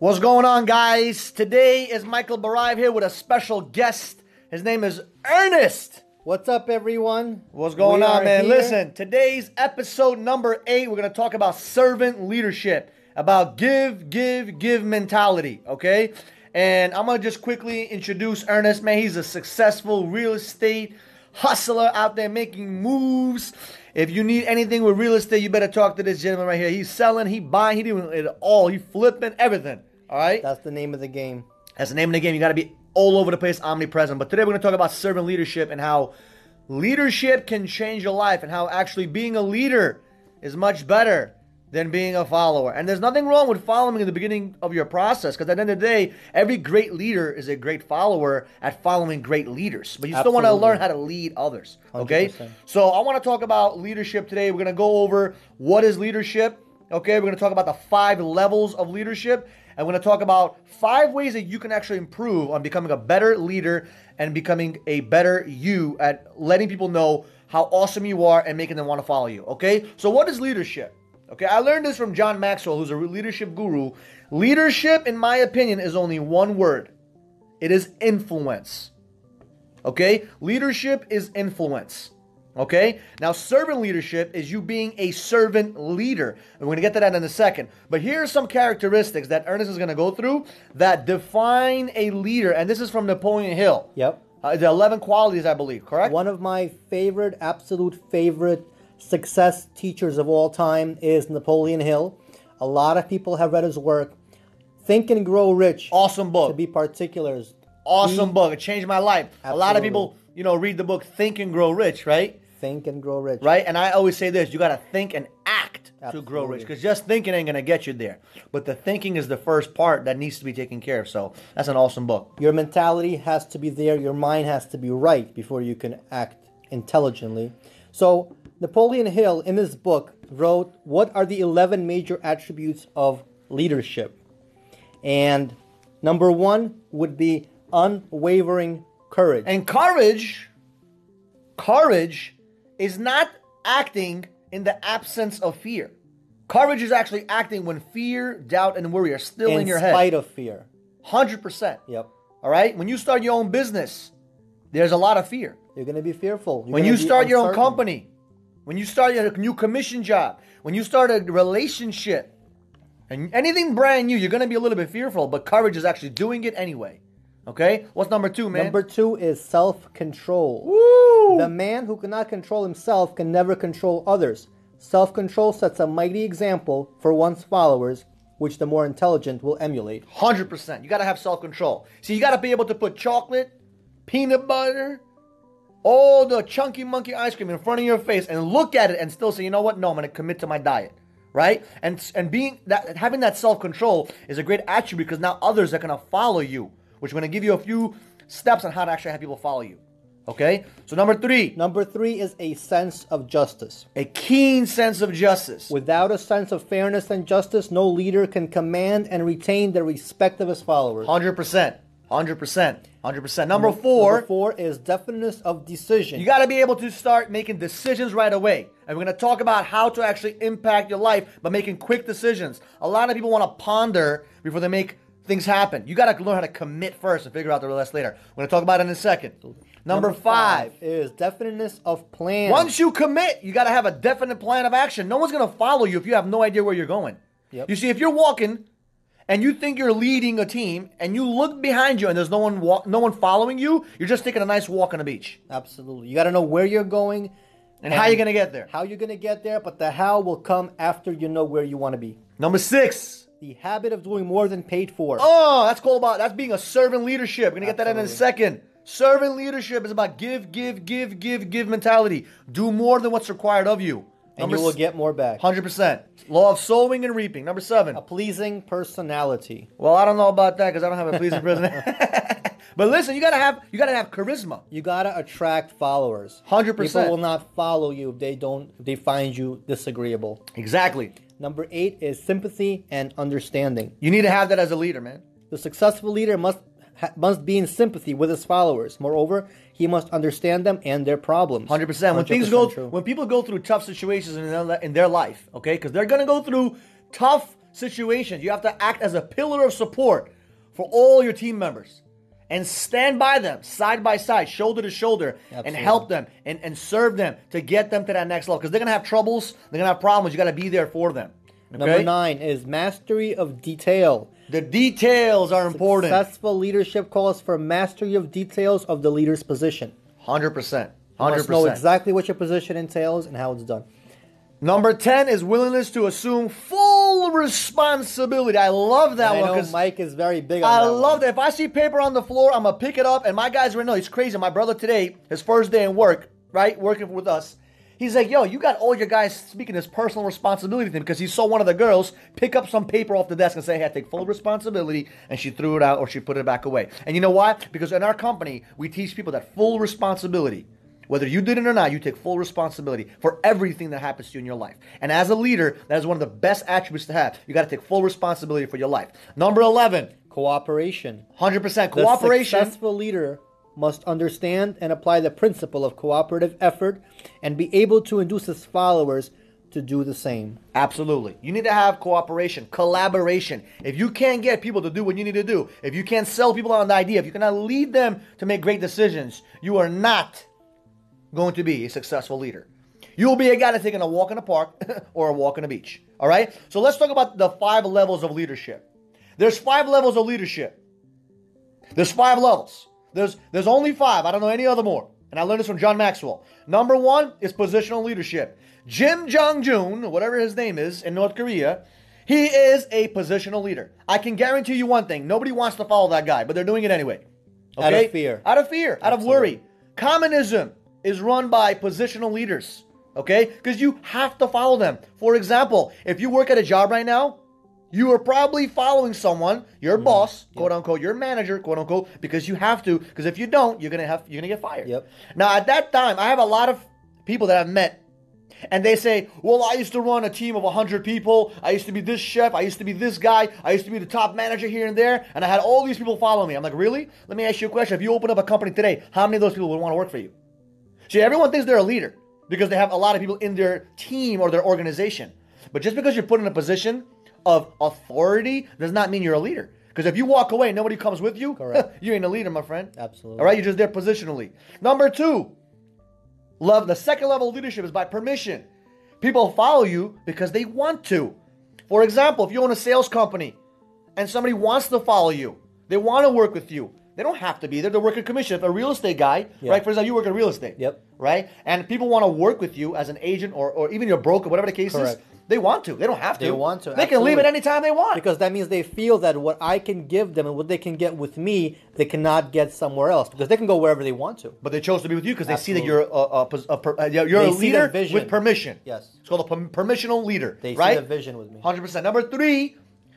What's going on, guys? Today is Michael Barive here with a special guest. His name is Ernest. What's up, everyone? What's going We on, man? here. Listen, today's episode number eight, we're going to talk about servant leadership, about give, give, give mentality, okay? And I'm going to just quickly introduce Ernest, man. He's a successful real estate hustler out there making moves. If you need anything with real estate, you better talk to this gentleman right here. He's selling, he buying, he doing it all. He flipping everything, all right? That's the name of the game. That's the name of the game. You got to be all over the place, omnipresent. But today we're going to talk about servant leadership and how leadership can change your life and how actually being a leader is much better than being a follower. And there's nothing wrong with following in the beginning of your process because at the end of the day, every great leader is a great follower at following great leaders. But you still want to learn how to lead others. Okay? 100%. So I want to talk about leadership today. We're going to go over what is leadership. Okay, we're going to talk about the five levels of leadership. We're going to talk about five ways that you can actually improve on becoming a better leader and becoming a better you at letting people know how awesome you are and making them want to follow you. Okay, so what is leadership? Okay, I learned this from John Maxwell, who's a leadership guru. Leadership, in my opinion, is only one word it is influence. Okay? Leadership is influence. Okay? Now, servant leadership is you being a servant leader. And we're going to get to that in a second. But here are some characteristics that Ernest is going to go through that define a leader. And this is from Napoleon Hill. Yep. Uh, the 11 qualities, I believe, correct? One of my favorite, absolute favorite success teachers of all time is Napoleon Hill. A lot of people have read his work. Think and Grow Rich. Awesome book. To be particulars. awesome book. It changed my life. A lot of people, you know, read the book Think and Grow Rich, right? Think and Grow Rich. right? And I always say this: you got to think and act to grow rich, because just thinking ain't gonna get you there. But the thinking is the first part that needs to be taken care of. So that's an awesome book. Your mentality has to be there. Your mind has to be right before you can act intelligently. So, Napoleon Hill, in his book, wrote, What are the 11 major attributes of leadership? And number one would be unwavering courage. And courage, courage is not acting in the absence of fear. Courage is actually acting when fear, doubt, and worry are still in, in your spite head. of fear. Hundred percent. Yep. All right. When you start your own business, there's a lot of fear. You're going to be fearful. You're when you start your own company, when you start your new commission job, when you start a relationship, and anything brand new, you're going to be a little bit fearful, but courage is actually doing it anyway. Okay? What's number two, man? Number two is self control. The man who cannot control himself can never control others. Self control sets a mighty example for one's followers, which the more intelligent will emulate. 100%. You got to have self control. See, you got to be able to put chocolate, peanut butter, all the chunky monkey ice cream in front of your face and look at it and still say, you know what? No, I'm to commit to my diet. Right? And and being that having that self-control is a great attribute because now others are to follow you, which I'm going to give you a few steps on how to actually have people follow you. Okay? So number 3, Number three is a sense of justice. a keen sense of justice. Without a sense of fairness and justice, no leader can command and retain the respect of his followers. 100%. 100%. 100%. Number 4, Number four is definiteness of decision. You got to be able to start making decisions right away. And we're going to talk about how to actually impact your life by making quick decisions. A lot of people want to ponder before they make things happen. You got to learn how to commit first and figure out the rest later. We're going to talk about it in a second. Number, five. is definiteness of plan. Once you commit, you got to have a definite plan of action. No one's going to follow you if you have no idea where you're going. Yep. You see, if you're walking and you think you're leading a team and you look behind you and there's no one wa- no one following you, you're just taking a nice walk on the beach. Absolutely. You got to know where you're going And how you're going to get there. How you're going to get there, but the how will come after you know where you want to be. Number six. The habit of doing more than paid for. Oh, that's cool about that's being a servant leadership. We're gonna get that in a second. Servant leadership is about give, give, give, give, give mentality. Do more than what's required of you. and you will get more back. hundred percent. Law of sowing and reaping. Number seven. A pleasing personality. Well, I don't know about that because I don't have a pleasing personality. but listen, you gotta have you gotta have charisma. You gotta attract followers. 100%. People will not follow you if they don't. If they find you disagreeable. Exactly. Number eight is sympathy and understanding. You need to have that as a leader, man. The successful leader must ha- must be in sympathy with his followers. Moreover, he must understand them and their problems. Hundred percent. When things go, true. when people go through tough situations in their, in their life, okay, because they're gonna go through tough situations, you have to act as a pillar of support for all your team members and stand by them side by side, shoulder to shoulder, and help them and, and serve them to get them to that next level. Because they're going to have troubles, they're going to have problems. You got to be there for them. Number nine is mastery of detail. The details are important. Successful leadership calls for mastery of details of the leader's position. 100%. You must know 100%. exactly what your position entails and how it's done. Number 10 is willingness to assume full responsibility. I love that I one because Mike is very big on I that love one. that. If I see paper on the floor, I'm gonna pick it up, and my guys right now, he's crazy. My brother today, his first day in work, right, working with us, he's like, "Yo, you got all your guys speaking this personal responsibility thing because he saw one of the girls pick up some paper off the desk and say, "Hey, I take full responsibility," and she threw it out or she put it back away. And you know why? Because in our company, we teach people that full responsibility. Whether you did it or not, you take full responsibility for everything that happens to you in your life. And as a leader, that is one of the best attributes to have. You got to take full responsibility for your life. Number 11, Cooperation. 100% The cooperation. successful leader must understand and apply the principle of cooperative effort and be able to induce his followers to do the same. Absolutely. You need to have cooperation, collaboration. If you can't get people to do what you need to do, if you can't sell people on the idea, if you cannot lead them to make great decisions, you are not going to be a successful leader. You will be a guy that's taking a walk in the park or a walk on the beach. All right? So let's talk about the five levels of leadership. There's five levels of leadership. There's five levels. There's there's only five. I don't know any other more. And I learned this from John Maxwell. Number one is positional leadership. Jim Jong Jun, whatever his name is, in North Korea, he is a positional leader. I can guarantee you one thing: nobody wants to follow that guy, but they're doing it anyway. Out of fear. Out of fear. Out of worry. Communism is run by positional leaders. Okay, because you have to follow them. For example, if you work at a job right now, you are probably following someone, your Mm-hmm. boss, quote unquote, your manager, quote unquote, because you have to. Because if you don't, you're gonna have you're gonna get fired. Yep. Now at that time, I have a lot of people that I've met, and they say, "Well, I used to run a team of hundred people. I used to be this chef. I used to be this guy. I used to be the top manager here and there, and I had all these people follow me." I'm like, "Really? Let me ask you a question. If you open up a company today, how many of those people would want to work for you?" See, everyone thinks they're a leader because they have a lot of people in their team or their organization. But just because you're put in a position of authority does not mean you're a leader. Because if you walk away nobody comes with you, Correct. you ain't a leader, my friend. Absolutely. All right, you're just there positionally. Number two, love. The second level of leadership is by permission. People follow you because they want to. For example, if you own a sales company and somebody wants to follow you, they want to work with you. They don't have to be there. They're working commission. If a real estate guy, Yeah. right? For example, you work in real estate. Yep. Right? And people want to work with you as an agent or, or even your broker, whatever the case Correct. is. They want to. They don't have to. They want to, They can leave at any time they want. Because that means they feel that what I can give them and what they can get with me, they cannot get somewhere else. Because they can go wherever they want to. But they chose to be with you because they see that you're a, a, a, uh, you're They a leader with permission. Yes. It's called a perm- permissional leader. They see the vision with me. Hundred percent. Number three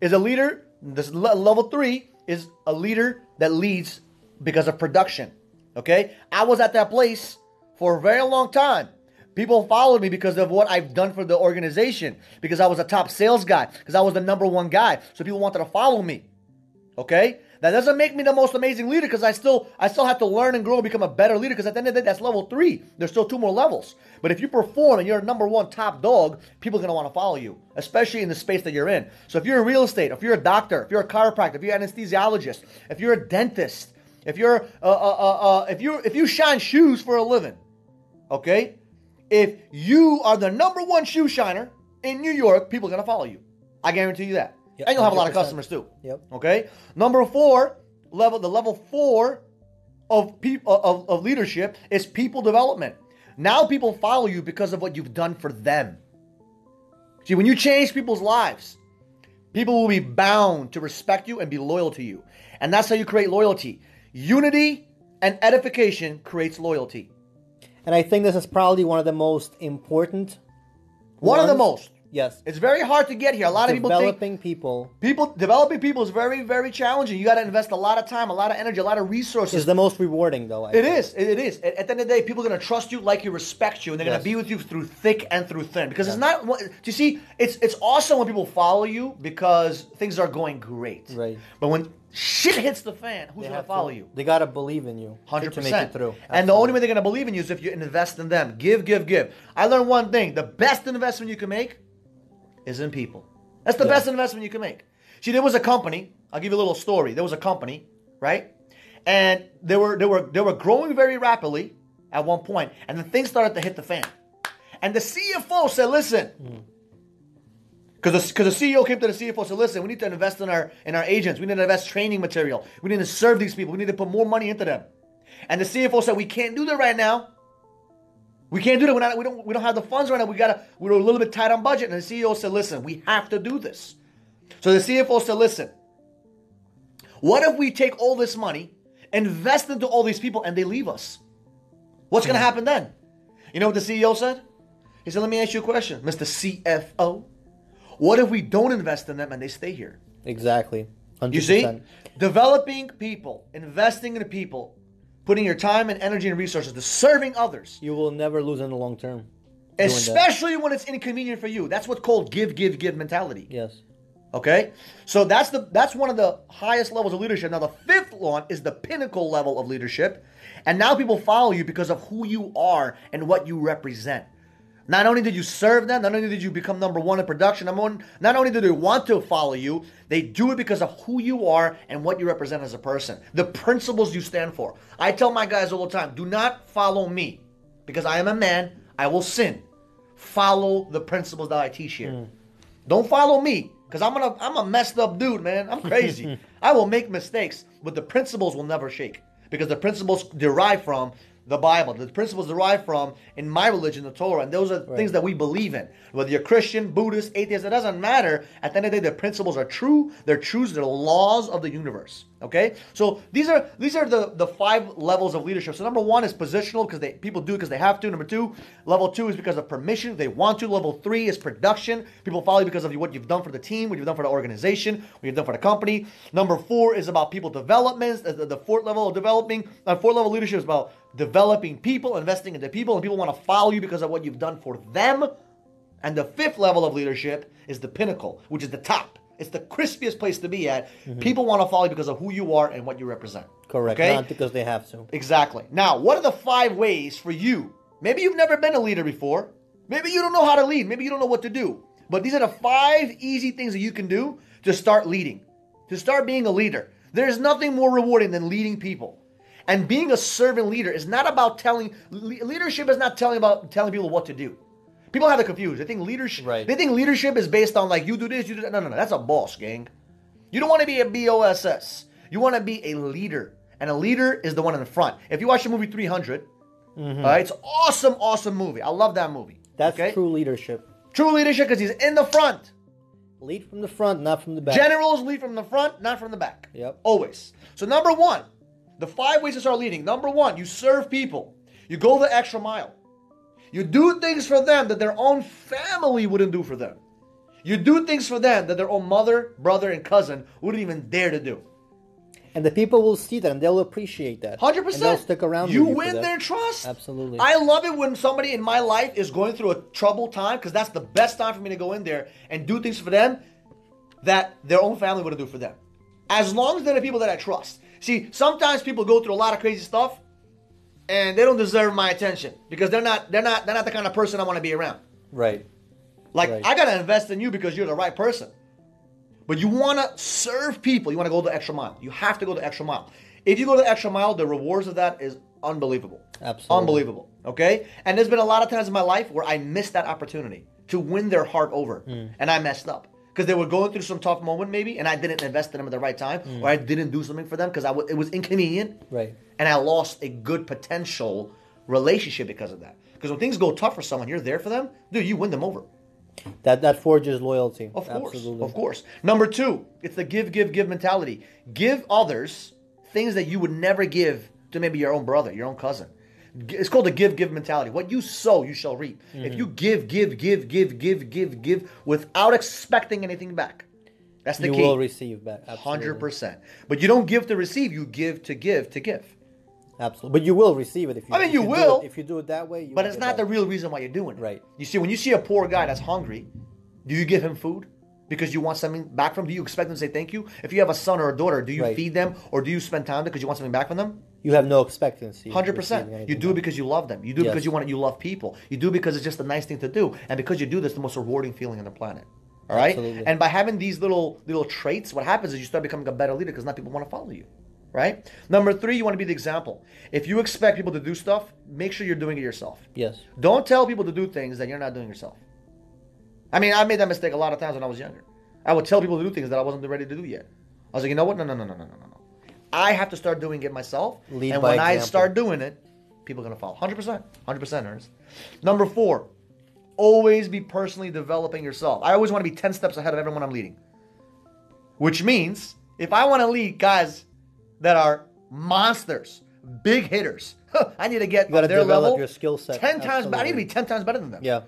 is a leader. This le- level three is a leader that leads because of production. Okay, I was at that place for a very long time. People followed me because of what I've done for the organization. Because I was a top sales guy. Because I was the number one guy. So people wanted to follow me. Okay? That doesn't make me the most amazing leader because I still I still have to learn and grow and become a better leader because at the end of the day, that's level three. There's still two more levels. But if you perform and you're a number one top dog, people are gonna want to follow you, especially in the space that you're in. So if you're in real estate, if you're a doctor, if you're a chiropractor, if you're an anesthesiologist, if you're a dentist, if you're uh, uh, uh, uh, if you if you shine shoes for a living, okay? If you are the number one shoe shiner in New York, people are gonna follow you. I guarantee you that. Yep, and you'll have a lot of customers too. Yep. Okay. Number four level, the level four of people uh, of, of leadership is people development. Now people follow you because of what you've done for them. See, when you change people's lives, people will be bound to respect you and be loyal to you, and that's how you create loyalty. Unity and edification creates loyalty. And I think this is probably one of the most important. One of the most. Yes. It's very hard to get here. A lot of people Developing people people developing people is very very challenging. You got to invest a lot of time, a lot of energy, a lot of resources. is the most rewarding, though. I It think. is. It it is. At, the end of the day, people are going to trust you, like you, respect you, and they're going to be with you through thick and through thin. Because it's not. Do you see? It's it's awesome when people follow you because things are going great. Right. But when shit hits the fan, who's going to follow you? They gotta believe in you. to- Hundred to make it through. And the only way they're going to believe in you is if you invest in them. Give, give, give. I learned one thing: the best investment you can make is in people. That's the Yeah. best investment you can make. See, there was a company. I'll give you a little story. There was a company, right? And they were they were they were growing very rapidly at one point, and the things started to hit the fan. And the CFO said, "Listen." Hmm. Because the, 'cause the CEO came to the CFO and said, "Listen, we need to invest in our in our agents. We need to invest training material. We need to serve these people. We need to put more money into them." And the CFO said, "We can't do that right now. We can't do that. We're not, we don't we don't have the funds right now. We gotta we're a little bit tight on budget." And the CEO said, "Listen, we have to do this." So the CFO said, "Listen, what if we take all this money, invest into all these people, and they leave us? What's gonna happen then?" You know what the CEO said? He said, "Let me ask you a question, Mr. CFO. What if we don't invest in them and they stay here?" Exactly. 100%. You see, developing people, investing in people, putting your time and energy and resources to serving others, You will never lose in the long term. especially when it's inconvenient for you. That's what's called give, give, give mentality. Yes. Okay, so that's the that's one of the highest levels of leadership. Now the fifth one is the pinnacle level of leadership, and now people follow you because of who you are and what you represent. Not only did you serve them, not only did you become number one in production, number one, not only do they want to follow you, they do it because of who you are and what you represent as a person, the principles you stand for. I tell my guys all the time, do not follow me because I am a man, I will sin. Follow the principles that I teach here. Hmm. Don't follow me because I'm gonna I'm a messed up dude, man. I'm crazy. I will make mistakes, but the principles will never shake because the principles derive from the Bible. The principles derived from in my religion, the Torah, and those are things that we believe in. Whether you're Christian, Buddhist, atheist, it doesn't matter. At the end of the day, the principles are true. They're truths. They're laws of the universe. Okay, so these are these are the the five levels of leadership. So number one is positional because they people do because they have to. Number two, level two is because of permission. They want to. Level three is production. People follow you because of what you've done for the team, what you've done for the organization, what you've done for the company. Number four is about people development. The, the fourth level of developing, uh, fourth level leadership is about developing people, investing into people, and people want to follow you because of what you've done for them. And the fifth level of leadership is the pinnacle, which is the top. It's the crispiest place to be at. Mm-hmm. People want to follow you because of who you are and what you represent. Correct. Okay? Not because they have to. Exactly. Now, what are the five ways for you? Maybe you've never been a leader before. Maybe you don't know how to lead. Maybe you don't know what to do. But these are the five easy things that you can do to start leading, to start being a leader. There's nothing more rewarding than leading people. And being a servant leader is not about telling leadership is not telling about telling people what to do. People have it confused. They think leadership Right. they think leadership is based on like you do this, you do that. No, no, no. That's a boss, gang. You don't want to be a BOSS. You want to be a leader. And a leader is the one in the front. If you watch the movie 300, mm-hmm. all right, it's awesome, awesome movie. I love that movie. That's okay? true leadership. True leadership because he's in the front. Lead from the front, not from the back. Generals lead from the front, not from the back. Yep. Always. So number one, the five ways to start leading. Number one, you serve people. You go the extra mile. You do things for them that their own family wouldn't do for them. You do things for them that their own mother, brother, and cousin wouldn't even dare to do. and the people will see that and they'll appreciate that. Hundred And percent. they'll stick around. You you win their trust. Absolutely. I love it when somebody in my life is going through a troubled time because that's the best time for me to go in there and do things for them that their own family wouldn't do for them. As long as they're the people that I trust. See, sometimes people go through a lot of crazy stuff and they don't deserve my attention because they're not they're not they're not the kind of person I want to be around. Right. Like Right. I gotta invest in you because you're the right person. But you wanna serve people. You wanna go the extra mile. You have to go the extra mile. If you go the extra mile, the rewards of that is unbelievable. Absolutely. Unbelievable. Okay? And there's been a lot of times in my life where I missed that opportunity to win their heart over. Hmm. And I messed up. Because they were going through some tough moment maybe, and I didn't invest in them at the right time, Hmm. or I didn't do something for them because I w- it was inconvenient Right. and I lost a good potential relationship because of that. Because when things go tough for someone, you're there for them, dude. You win them over. That that forges loyalty. Of course, Absolutely. of course. Number two, it's the give, give, give mentality. Give others things that you would never give to maybe your own brother, your own cousin. It's called the give, give mentality. What you sow, you shall reap. If mm-hmm. you give, give, give, give, give, give, give without expecting anything back, that's the You key. You will receive back. Absolutely. Hundred percent. But you don't give to receive. You give to give to give. Absolutely. But you will receive it if you. I mean, you do will. it- if you do it that way. You But it's not the real reason why you're doing it. Right. You see, when you see a poor guy that's hungry, do you give him food because you want something back from him? Do you expect them to say thank you? If you have a son or a daughter, do you Right. feed them or do you spend time because you want something back from them? You have no expectancy. Hundred percent. You do it because you love them. You do it Yes. because you want to you love people. You do it because it's just a nice thing to do, and because you do this, the most rewarding feeling on the planet. All right. Absolutely. And by having these little little traits, what happens is you start becoming a better leader because now people want to follow you. Right. Number three, you want to be the example. If you expect people to do stuff, make sure you're doing it yourself. Yes. Don't tell people to do things that you're not doing yourself. I mean, I made that mistake a lot of times when I was younger. I would tell people to do things that I wasn't ready to do yet. I was like, you know what? No, no, no, no, no, no, no. I have to start doing it myself. Lead and when I start doing it, people are gonna follow. Hundred percent, hundred percent, Ernest. Number four, always be personally developing yourself. I always want to be ten steps ahead of everyone I'm leading. Which means if I want to lead guys that are monsters, big hitters, I need to get You gotta their develop level your skill set. ten times. better. I need to be ten times better than them. Yeah.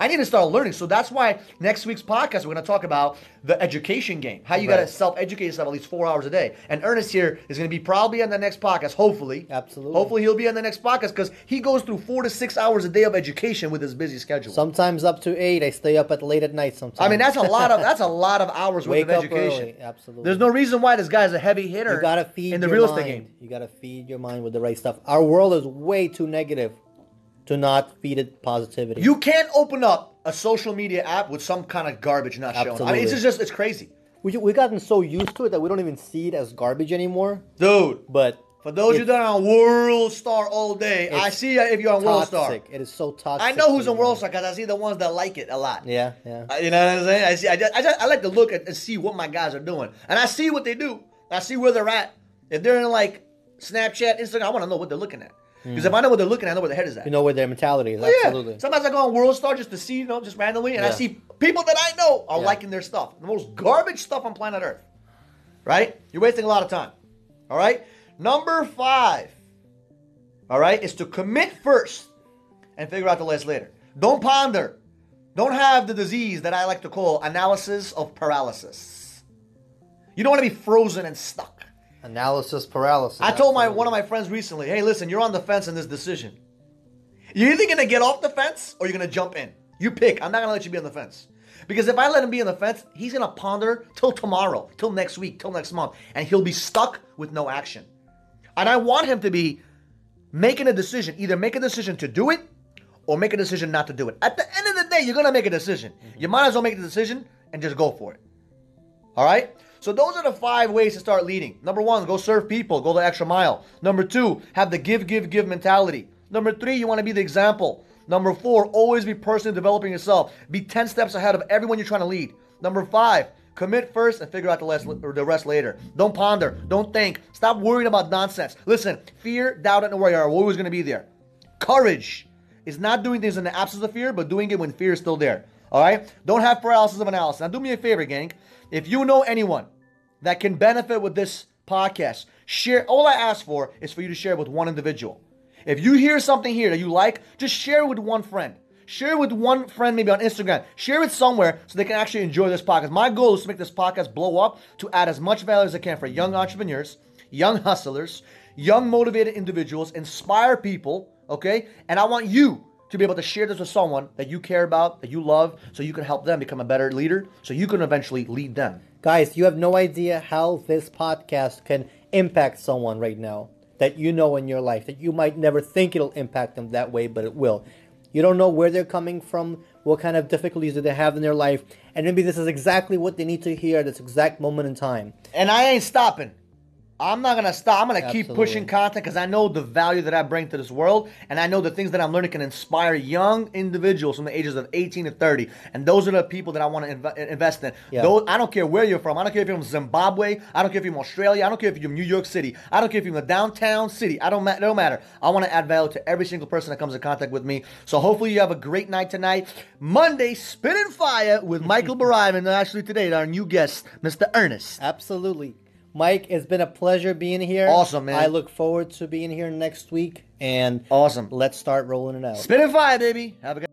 I need to start learning. So that's why next week's podcast we're going to talk about the education game. How you got to self-educate yourself at least four hours a day. And Ernest here is going to be probably on the next podcast. Hopefully, Absolutely. Hopefully he'll be on the next podcast because he goes through four to six hours a day of education with his busy schedule. Sometimes up to eight. I stay up at late at night. Sometimes. I mean that's a lot of that's a lot of hours worth Wake of up education. early. Absolutely. There's no reason why this guy's a heavy hitter. You gotta feed in the real mind. estate game. You gotta feed your mind with the right stuff. Our world is way too negative to not feed it positivity. You can't open up a social media app with some kind of garbage not shown. I mean, Absolutely. it's just it's crazy, we we gotten so used to it that we don't even see it as garbage anymore. dude. But For those of you it's that are on World Star all day, I see if you're on World Star. toxic. It is so toxic. I know who's on World. Star because I see the ones that like it a lot. Yeah, yeah. Uh, You know what I'm saying? I see. I, just, I, just, I like to look at and see what my guys are doing, and I see what they do. I see where they're at. If they're in like Snapchat, Instagram, I want to know what they're looking at. Mm. Because if I know what they're looking at, I know where their head is at. You know where their mentality is. Oh, yeah. Absolutely. Sometimes I go on World Star just to see, you know, just randomly, and I see people that I know are Yeah. liking their stuff. The most garbage stuff on planet Earth. Right? You're wasting a lot of time. All right? Number five, all right, is to commit first and figure out the rest later. Don't ponder. Don't have the disease that I like to call analysis of paralysis. You don't want to be frozen and stuck. Analysis paralysis. I told my one of my friends recently, hey, listen, you're on the fence in this decision. You're either gonna get off the fence or you're gonna jump in. You pick. I'm not gonna let you be on the fence. Because if I let him be on the fence, he's gonna ponder till tomorrow, till next week, till next month, and he'll be stuck with no action. And I want him to be making a decision, either make a decision to do it or make a decision not to do it. At the end of the day, you're gonna make a decision. You might as well make the decision and just go for it. All right? So those are the five ways to start leading. Number one, go serve people, go the extra mile. Number two, have the give, give, give mentality. Number three, you want to be the example. Number four, always be personally developing yourself. Be 10 steps ahead of everyone you're trying to lead. Number five, commit first and figure out the the rest later. Don't ponder, don't think. Stop worrying about nonsense. Listen, fear, doubt, and worry are always going to be there. Courage is not doing things in the absence of fear, but doing it when fear is still there. All right? Don't have paralysis of analysis. Now, do me a favor, gang. If you know anyone that can benefit with this podcast, share. All I ask for is for you to share with one individual. If you hear something here that you like, just share it with one friend. Share it with one friend, maybe on Instagram. Share it somewhere so they can actually enjoy this podcast. My goal is to make this podcast blow up to add as much value as I can for young entrepreneurs, young hustlers, young motivated individuals, inspire people, okay? And I want you to be able to share this with someone that you care about, that you love, so you can help them become a better leader, so you can eventually lead them. Guys, you have no idea how this podcast can impact someone right now that you know in your life that you might never think it'll impact them that way, but it will. You don't know where they're coming from, what kind of difficulties do they have in their life, and maybe this is exactly what they need to hear at this exact moment in time. And I ain't stopping. I'm not gonna stop. I'm gonna keep pushing content because I know the value that I bring to this world, and I know the things that I'm learning can inspire young individuals from the ages of 18 to 30. And those are the people that I want to inv- uh, invest in. Yeah. Those, I don't care where you're from. I don't care if you're from Zimbabwe. I don't care if you're from Australia. I don't care if you're from New York City. I don't care if you're from the downtown city. I don't. Ma- it don't matter. I want to add value to every single person that comes in contact with me. So hopefully you have a great night tonight. Monday, spin and fire with Michael Barivan, and actually today our new guest, Mr. Ernest. Absolutely. Mike, it's been a pleasure being here. Awesome, man. I look forward to being here next week, and Awesome. let's start rolling it out. Spin and fire, baby. Have a good